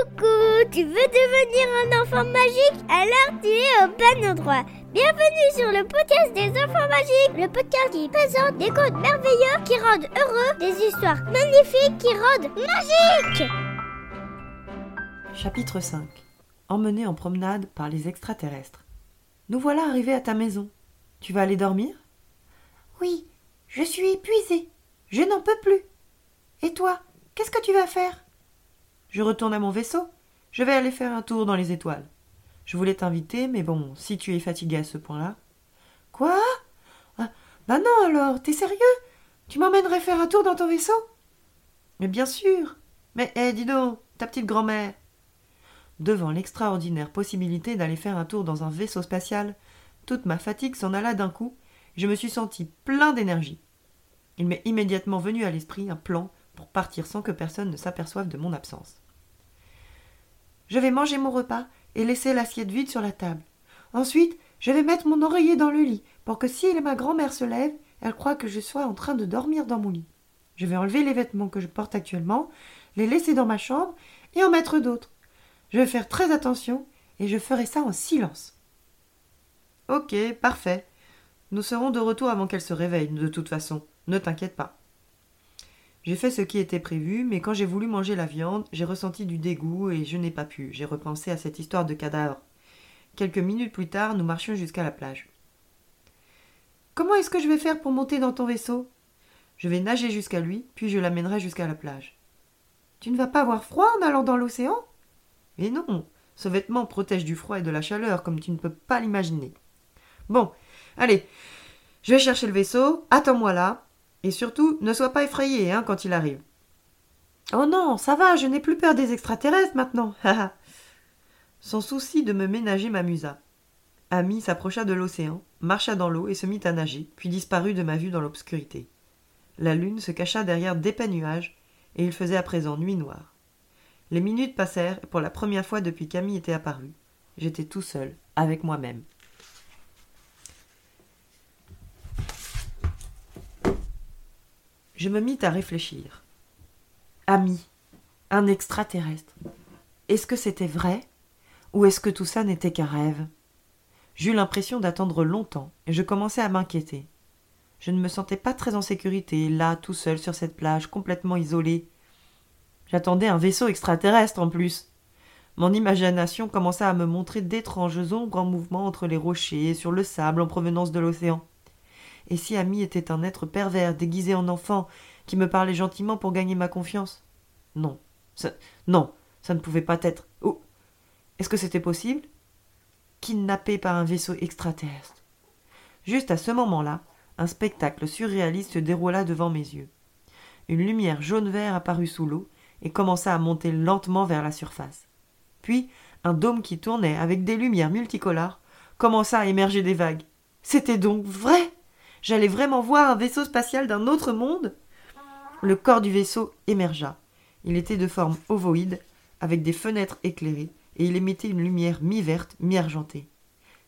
Coucou, tu veux devenir un enfant magique? Alors tu es au bon endroit. Bienvenue sur le podcast des enfants magiques, le podcast qui présente des contes merveilleux qui rendent heureux, des histoires magnifiques qui rendent magiques. Chapitre 5 Emmené en promenade par les extraterrestres. Nous voilà arrivés à ta maison. Tu vas aller dormir? Oui, je suis épuisée. Je n'en peux plus. Et toi, qu'est-ce que tu vas faire? Je retourne à mon vaisseau. Je vais aller faire un tour dans les étoiles. Je voulais t'inviter, mais bon, si tu es fatigué à ce point-là. Quoi? Ah, Bah non alors, t'es sérieux? Tu m'emmènerais faire un tour dans ton vaisseau? Mais bien sûr Mais hé, dis donc, ta petite grand-mère Devant l'extraordinaire possibilité d'aller faire un tour dans un vaisseau spatial, toute ma fatigue s'en alla d'un coup, je me suis senti plein d'énergie. Il m'est immédiatement venu à l'esprit un plan pour partir sans que personne ne s'aperçoive de mon absence. Je vais manger mon repas et laisser l'assiette vide sur la table. Ensuite, je vais mettre mon oreiller dans le lit pour que si ma grand-mère se lève, elle croit que je sois en train de dormir dans mon lit. Je vais enlever les vêtements que je porte actuellement, les laisser dans ma chambre et en mettre d'autres. Je vais faire très attention et je ferai ça en silence. Ok, parfait. Nous serons de retour avant qu'elle se réveille, de toute façon. Ne t'inquiète pas. J'ai fait ce qui était prévu, mais quand j'ai voulu manger la viande, j'ai ressenti du dégoût et je n'ai pas pu. J'ai repensé à cette histoire de cadavre. Quelques minutes plus tard, nous marchions jusqu'à la plage. Comment est-ce que je vais faire pour monter dans ton vaisseau? Je vais nager jusqu'à lui, puis je l'amènerai jusqu'à la plage. Tu ne vas pas avoir froid en allant dans l'océan? Mais non, ce vêtement protège du froid et de la chaleur, comme tu ne peux pas l'imaginer. Bon, allez, je vais chercher le vaisseau, attends-moi là, et surtout, ne sois pas effrayé hein, quand il arrive. Oh non, ça va, je n'ai plus peur des extraterrestres maintenant. Son souci de me ménager m'amusa. Ami s'approcha de l'océan, marcha dans l'eau et se mit à nager, puis disparut de ma vue dans l'obscurité. La lune se cacha derrière d'épais nuages, et il faisait à présent nuit noire. Les minutes passèrent, et pour la première fois depuis qu'Ami était apparu, j'étais tout seul, avec moi-même. Je me mis à réfléchir. Ami, un extraterrestre. Est-ce que c'était vrai Ou est-ce que tout ça n'était qu'un rêve? J'eus l'impression d'attendre longtemps, et je commençai à m'inquiéter. Je ne me sentais pas très en sécurité, là, tout seul sur cette plage, complètement isolé. J'attendais un vaisseau extraterrestre en plus. Mon imagination commença à me montrer d'étranges ombres en mouvement entre les rochers et sur le sable en provenance de l'océan. Et si Ami était un être pervers, déguisé en enfant, qui me parlait gentiment pour gagner ma confiance? Non. Ça, non, ça ne pouvait pas être. Oh Est-ce que c'était possible? Kidnappé par un vaisseau extraterrestre. Juste à ce moment-là, un spectacle surréaliste se déroula devant mes yeux. Une lumière jaune-vert apparut sous l'eau et commença à monter lentement vers la surface. Puis, un dôme qui tournait avec des lumières multicolores commença à émerger des vagues. C'était donc vrai J'allais vraiment voir un vaisseau spatial d'un autre monde Le corps du vaisseau émergea. Il était de forme ovoïde, avec des fenêtres éclairées, et il émettait une lumière mi-verte, mi-argentée.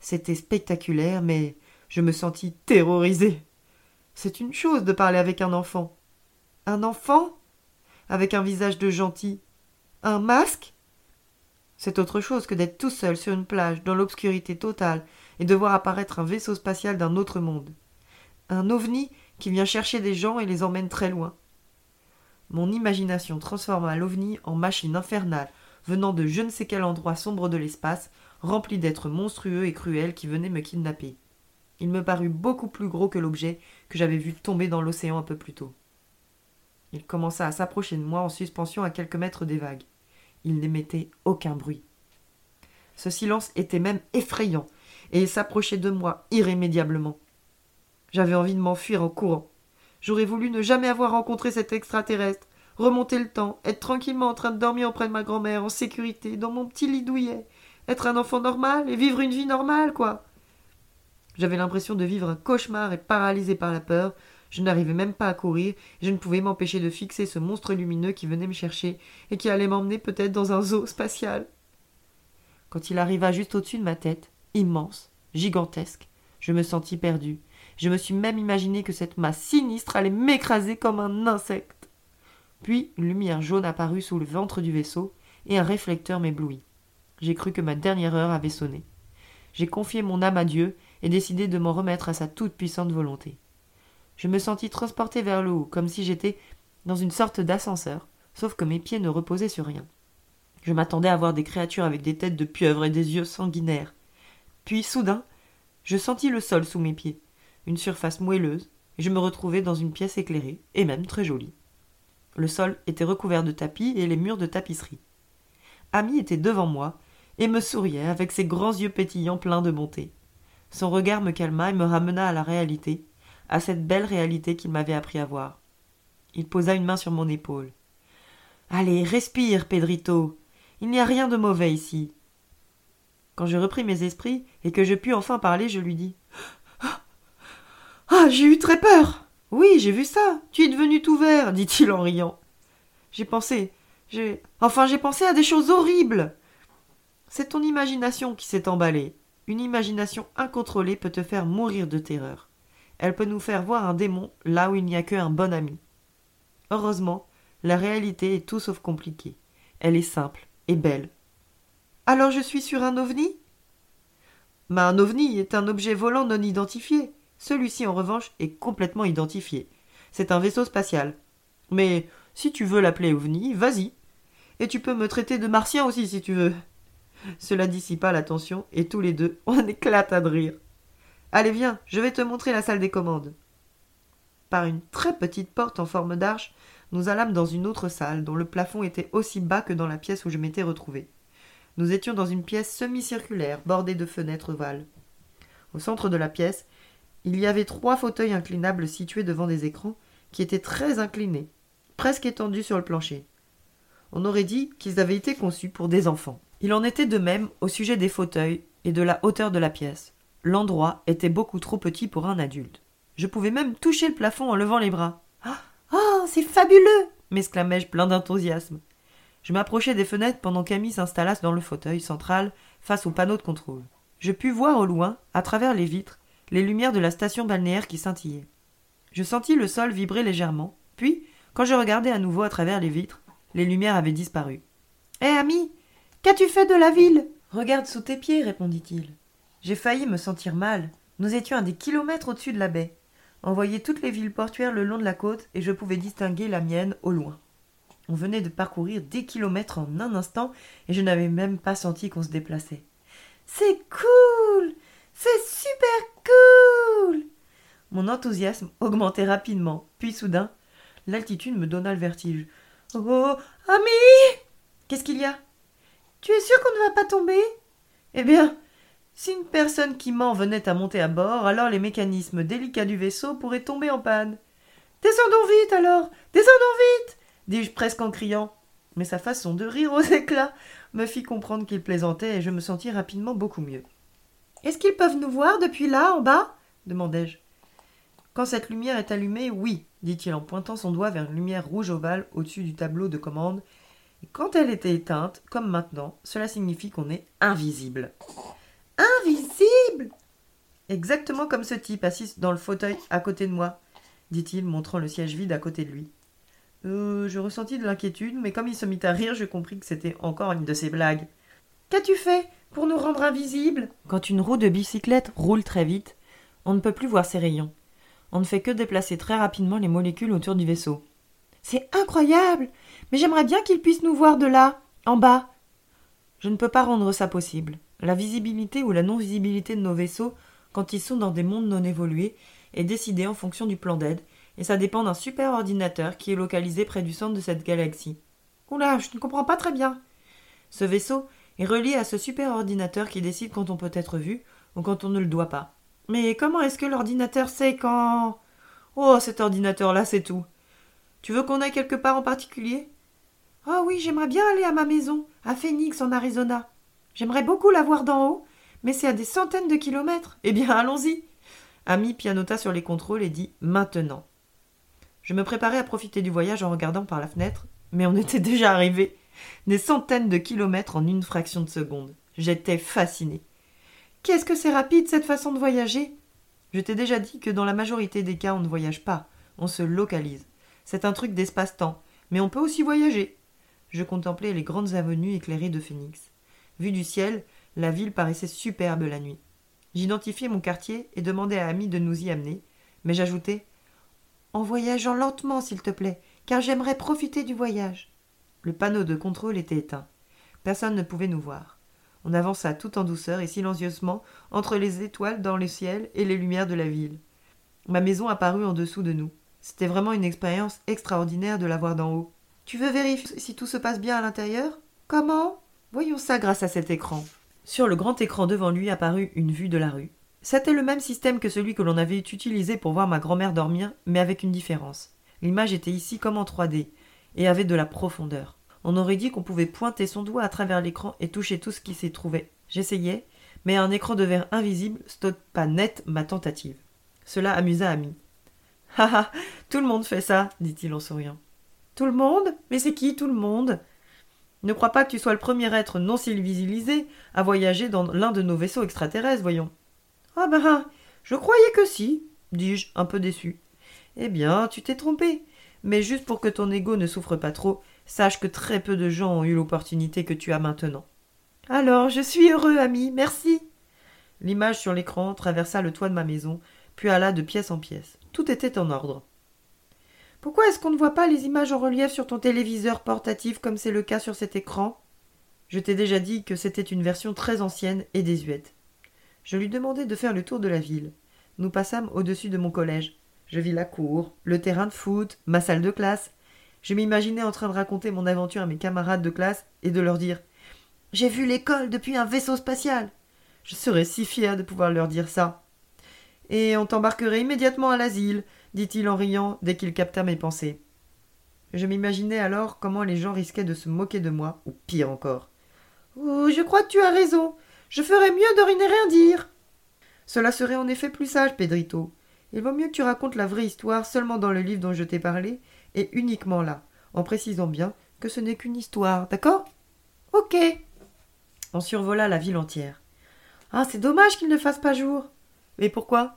C'était spectaculaire, mais je me sentis terrorisé. C'est une chose de parler avec un enfant. Un enfant? Avec un visage de gentil. Un masque? C'est autre chose que d'être tout seul sur une plage, dans l'obscurité totale, et de voir apparaître un vaisseau spatial d'un autre monde un ovni qui vient chercher des gens et les emmène très loin. Mon imagination transforma l'ovni en machine infernale venant de je ne sais quel endroit sombre de l'espace, rempli d'êtres monstrueux et cruels qui venaient me kidnapper. Il me parut beaucoup plus gros que l'objet que j'avais vu tomber dans l'océan un peu plus tôt. Il commença à s'approcher de moi en suspension à quelques mètres des vagues. Il n'émettait aucun bruit. Ce silence était même effrayant, et il s'approchait de moi irrémédiablement. J'avais envie de m'enfuir en courant. J'aurais voulu ne jamais avoir rencontré cet extraterrestre, remonter le temps, être tranquillement en train de dormir auprès de ma grand-mère, en sécurité, dans mon petit lit douillet, être un enfant normal et vivre une vie normale, quoi. J'avais l'impression de vivre un cauchemar et paralysé par la peur. Je n'arrivais même pas à courir, et je ne pouvais m'empêcher de fixer ce monstre lumineux qui venait me chercher et qui allait m'emmener peut-être dans un zoo spatial. Quand il arriva juste au-dessus de ma tête, immense, gigantesque, je me sentis perdu, je me suis même imaginé que cette masse sinistre allait m'écraser comme un insecte. Puis une lumière jaune apparut sous le ventre du vaisseau, et un réflecteur m'éblouit. J'ai cru que ma dernière heure avait sonné. J'ai confié mon âme à Dieu et décidé de m'en remettre à sa toute puissante volonté. Je me sentis transporté vers le haut, comme si j'étais dans une sorte d'ascenseur, sauf que mes pieds ne reposaient sur rien. Je m'attendais à voir des créatures avec des têtes de pieuvres et des yeux sanguinaires. Puis, soudain, je sentis le sol sous mes pieds, une surface moelleuse, et je me retrouvai dans une pièce éclairée, et même très jolie. Le sol était recouvert de tapis et les murs de tapisserie. Ami était devant moi, et me souriait avec ses grands yeux pétillants pleins de bonté. Son regard me calma et me ramena à la réalité, à cette belle réalité qu'il m'avait appris à voir. Il posa une main sur mon épaule. Allez, respire, Pedrito. Il n'y a rien de mauvais ici. Quand je repris mes esprits et que je pus enfin parler, je lui dis Ah, j'ai eu très peur. Oui, j'ai vu ça. Tu es devenu tout vert, dit-il en riant. J'ai pensé, j'ai. Enfin, j'ai pensé à des choses horribles. C'est ton imagination qui s'est emballée. Une imagination incontrôlée peut te faire mourir de terreur. Elle peut nous faire voir un démon là où il n'y a qu'un bon ami. Heureusement, la réalité est tout sauf compliquée. Elle est simple et belle. Alors je suis sur un ovni? Mais un ovni est un objet volant non identifié. Celui-ci, en revanche, est complètement identifié. C'est un vaisseau spatial. Mais si tu veux l'appeler ovni, vas-y. Et tu peux me traiter de martien aussi si tu veux. Cela dissipa la tension, et tous les deux, on éclata de rire. Allez, viens, je vais te montrer la salle des commandes. Par une très petite porte en forme d'arche, nous allâmes dans une autre salle dont le plafond était aussi bas que dans la pièce où je m'étais retrouvé. Nous étions dans une pièce semi-circulaire, bordée de fenêtres ovales. Au centre de la pièce, il y avait trois fauteuils inclinables situés devant des écrans qui étaient très inclinés, presque étendus sur le plancher. On aurait dit qu'ils avaient été conçus pour des enfants. Il en était de même au sujet des fauteuils et de la hauteur de la pièce. L'endroit était beaucoup trop petit pour un adulte. Je pouvais même toucher le plafond en levant les bras. Ah, oh, c'est fabuleux m'exclamai-je plein d'enthousiasme. Je m'approchai des fenêtres pendant qu'Amy s'installa dans le fauteuil central face au panneau de contrôle. Je pus voir au loin, à travers les vitres, les lumières de la station balnéaire qui scintillaient. Je sentis le sol vibrer légèrement, puis, quand je regardai à nouveau à travers les vitres, les lumières avaient disparu. Hé, ami Qu'as-tu fait de la ville? Regarde sous tes pieds, répondit-il. J'ai failli me sentir mal. Nous étions à des kilomètres au-dessus de la baie. On voyait toutes les villes portuaires le long de la côte et je pouvais distinguer la mienne au loin. On venait de parcourir des kilomètres en un instant et je n'avais même pas senti qu'on se déplaçait. C'est cool C'est super cool Mon enthousiasme augmentait rapidement, puis soudain, l'altitude me donna le vertige. Oh, ami Qu'est-ce qu'il y a? Tu es sûr qu'on ne va pas tomber? Eh bien, si une personne qui ment venait à monter à bord, alors les mécanismes délicats du vaisseau pourraient tomber en panne. Descendons vite alors Descendons vite dis-je presque en criant. Mais sa façon de rire aux éclats me fit comprendre qu'il plaisantait et je me sentis rapidement beaucoup mieux. Est-ce qu'ils peuvent nous voir depuis là, en bas demandai-je. Quand cette lumière est allumée, oui, dit-il en pointant son doigt vers une lumière rouge ovale au-dessus du tableau de commande. Et quand elle était éteinte, comme maintenant, cela signifie qu'on est invisible. Invisible Exactement comme ce type assis dans le fauteuil à côté de moi, dit-il, montrant le siège vide à côté de lui. Euh, je ressentis de l'inquiétude, mais comme il se mit à rire, je compris que c'était encore une de ses blagues. Qu'as-tu fait? Pour nous rendre invisibles Quand une roue de bicyclette roule très vite, on ne peut plus voir ses rayons. On ne fait que déplacer très rapidement les molécules autour du vaisseau. C'est incroyable Mais j'aimerais bien qu'ils puissent nous voir de là, en bas. Je ne peux pas rendre ça possible. La visibilité ou la non-visibilité de nos vaisseaux, quand ils sont dans des mondes non évolués, est décidée en fonction du plan d'aide, et ça dépend d'un super ordinateur qui est localisé près du centre de cette galaxie. Oula, je ne comprends pas très bien. Ce vaisseau est relié à ce super ordinateur qui décide quand on peut être vu ou quand on ne le doit pas. Mais comment est-ce que l'ordinateur sait quand. Oh, cet ordinateur-là, c'est tout. Tu veux qu'on aille quelque part en particulier? Ah oui, j'aimerais bien aller à ma maison, à Phoenix, en Arizona. J'aimerais beaucoup la voir d'en haut, mais c'est à des centaines de kilomètres. Eh bien, allons-y. Ami pianota sur les contrôles et dit maintenant. Je me préparais à profiter du voyage en regardant par la fenêtre, mais on était déjà arrivé. Des centaines de kilomètres en une fraction de seconde. J'étais fasciné. Qu'est-ce que c'est rapide cette façon de voyager? Je t'ai déjà dit que dans la majorité des cas on ne voyage pas, on se localise. C'est un truc d'espace-temps, mais on peut aussi voyager. je contemplais les grandes avenues éclairées de phénix. Vue du ciel, la ville paraissait superbe la nuit. J'identifiai mon quartier et demandai à Ami de nous y amener, mais j'ajoutai En voyageant lentement, s'il te plaît, car j'aimerais profiter du voyage. Le panneau de contrôle était éteint. Personne ne pouvait nous voir. On avança tout en douceur et silencieusement entre les étoiles dans le ciel et les lumières de la ville. Ma maison apparut en dessous de nous. C'était vraiment une expérience extraordinaire de la voir d'en haut. Tu veux vérifier si tout se passe bien à l'intérieur? Comment? Voyons ça grâce à cet écran. Sur le grand écran devant lui apparut une vue de la rue. C'était le même système que celui que l'on avait utilisé pour voir ma grand-mère dormir, mais avec une différence. L'image était ici comme en 3D, et avait de la profondeur. On aurait dit qu'on pouvait pointer son doigt à travers l'écran et toucher tout ce qui s'y trouvait. J'essayais, mais un écran de verre invisible stoppe pas net ma tentative. Cela amusa Ami. Ha ha, tout le monde fait ça, dit-il en souriant. Tout le monde? Mais c'est qui tout le monde? Ne crois pas que tu sois le premier être non civilisé à voyager dans l'un de nos vaisseaux extraterrestres, voyons. Ah ben, je croyais que si, dis-je, un peu déçu. Eh bien, tu t'es trompé. Mais juste pour que ton ego ne souffre pas trop, sache que très peu de gens ont eu l'opportunité que tu as maintenant. Alors, je suis heureux, ami, merci. L'image sur l'écran traversa le toit de ma maison, puis alla de pièce en pièce. Tout était en ordre. Pourquoi est-ce qu'on ne voit pas les images en relief sur ton téléviseur portatif comme c'est le cas sur cet écran? Je t'ai déjà dit que c'était une version très ancienne et désuète. Je lui demandai de faire le tour de la ville. Nous passâmes au-dessus de mon collège. Je vis la cour, le terrain de foot, ma salle de classe. Je m'imaginais en train de raconter mon aventure à mes camarades de classe et de leur dire J'ai vu l'école depuis un vaisseau spatial. Je serais si fier de pouvoir leur dire ça. Et on t'embarquerait immédiatement à l'asile, dit-il en riant dès qu'il capta mes pensées. Je m'imaginais alors comment les gens risquaient de se moquer de moi, ou pire encore. Oh, je crois que tu as raison. Je ferais mieux de rien dire. Cela serait en effet plus sage, Pedrito. Il vaut mieux que tu racontes la vraie histoire seulement dans le livre dont je t'ai parlé, et uniquement là, en précisant bien que ce n'est qu'une histoire, d'accord? Ok. On survola la ville entière. Ah, c'est dommage qu'il ne fasse pas jour. Et pourquoi?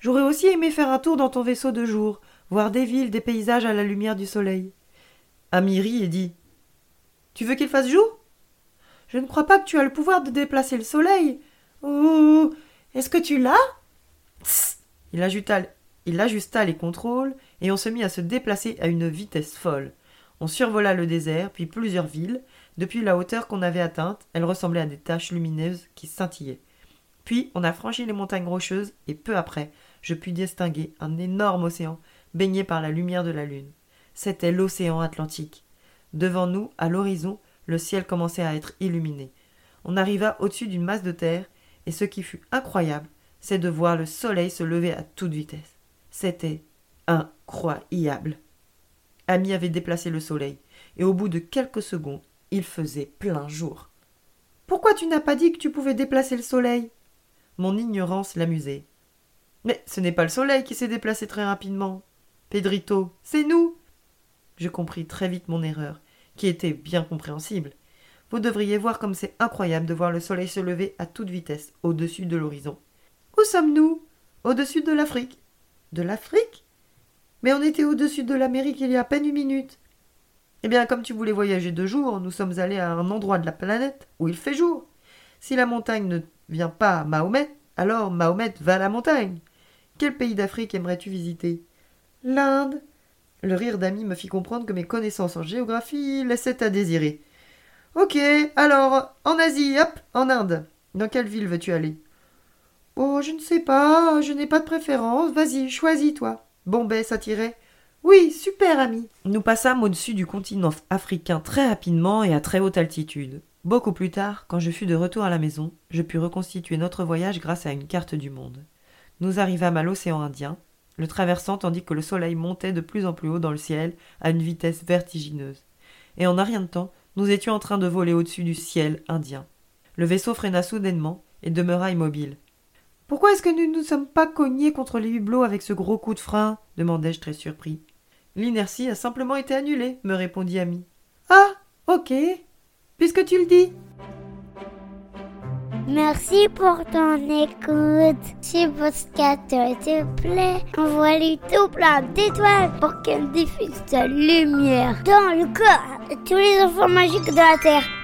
J'aurais aussi aimé faire un tour dans ton vaisseau de jour, voir des villes, des paysages à la lumière du soleil. Ami rit et dit Tu veux qu'il fasse jour? Je ne crois pas que tu as le pouvoir de déplacer le soleil. Oh Est-ce que tu l'as? Il ajusta, les contrôles et on se mit à se déplacer à une vitesse folle. On survola le désert, puis plusieurs villes. Depuis la hauteur qu'on avait atteinte, elles ressemblaient à des taches lumineuses qui scintillaient. Puis on a franchi les montagnes rocheuses et peu après, je pus distinguer un énorme océan baigné par la lumière de la lune. C'était l'océan Atlantique. Devant nous, à l'horizon, le ciel commençait à être illuminé. On arriva au-dessus d'une masse de terre, et ce qui fut incroyable, c'est de voir le soleil se lever à toute vitesse. C'était incroyable. Ami avait déplacé le soleil, et au bout de quelques secondes, il faisait plein jour. Pourquoi tu n'as pas dit que tu pouvais déplacer le soleil? Mon ignorance l'amusait. Mais ce n'est pas le soleil qui s'est déplacé très rapidement. Pedrito, c'est nous. Je compris très vite mon erreur, qui était bien compréhensible. Vous devriez voir comme c'est incroyable de voir le soleil se lever à toute vitesse au-dessus de l'horizon. Où sommes-nous? Au-dessus de l'Afrique. De l'Afrique? Mais on était au-dessus de l'Amérique il y a à peine une minute. Eh bien, comme tu voulais voyager deux jours, nous sommes allés à un endroit de la planète où il fait jour. Si la montagne ne vient pas à Mahomet, alors Mahomet va à la montagne. Quel pays d'Afrique aimerais-tu visiter? L'Inde. Le rire d'ami me fit comprendre que mes connaissances en géographie laissaient à désirer. Ok, alors, en Asie, hop, en Inde. Dans quelle ville veux-tu aller? Oh, je ne sais pas, je n'ai pas de préférence. Vas-y, choisis-toi. Bombay, ça tirait Oui, super, ami. Nous passâmes au-dessus du continent africain très rapidement et à très haute altitude. Beaucoup plus tard, quand je fus de retour à la maison, je pus reconstituer notre voyage grâce à une carte du monde. Nous arrivâmes à l'océan Indien, le traversant tandis que le soleil montait de plus en plus haut dans le ciel à une vitesse vertigineuse. Et en un rien de temps, nous étions en train de voler au-dessus du ciel indien. Le vaisseau freina soudainement et demeura immobile. Pourquoi est-ce que nous ne nous sommes pas cognés contre les hublots avec ce gros coup de frein? demandai-je très surpris. L'inertie a simplement été annulée, me répondit Ami. Ah, ok, puisque tu le dis. Merci pour ton écoute. Si podcast te plaît, envoie-lui tout plein d'étoiles pour qu'elle diffuse sa lumière dans le corps de tous les enfants magiques de la Terre.